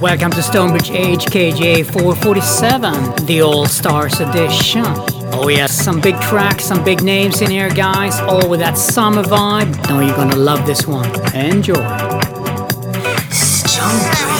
Welcome to Stonebridge HKJ 447, the All Stars edition. Oh yes, some big tracks, some big names in here, guys, all with that summer vibe. Know you're gonna love this one. Enjoy. because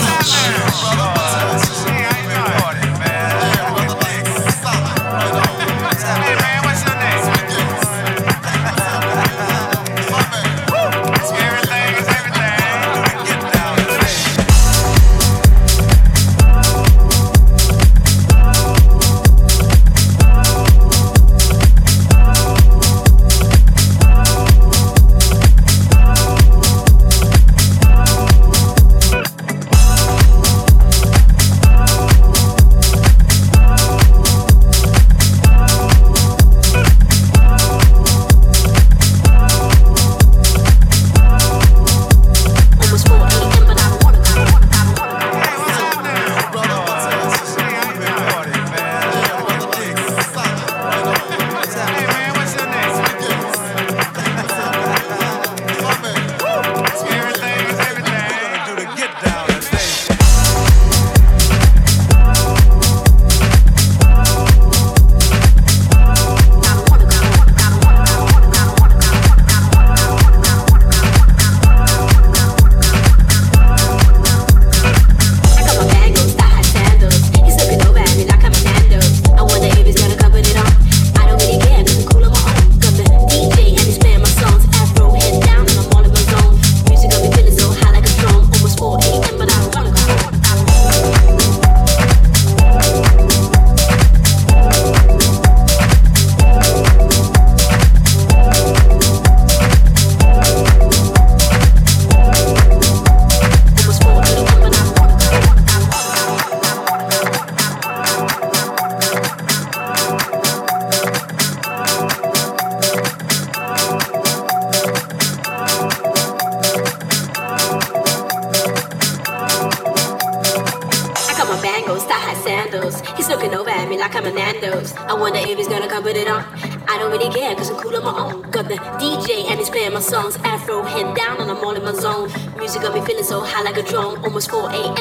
so high like a drone, almost 4 a.m.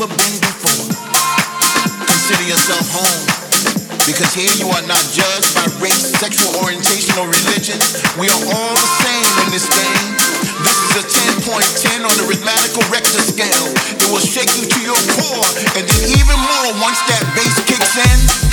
never been before. Consider yourself home. Because here you are not judged by race, sexual orientation, or religion. We are all the same in this game. This is a 10.10 on the rhythmical Richter scale. It will shake you to your core, and then even more once that bass kicks in.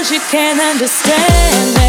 Cause you can't understand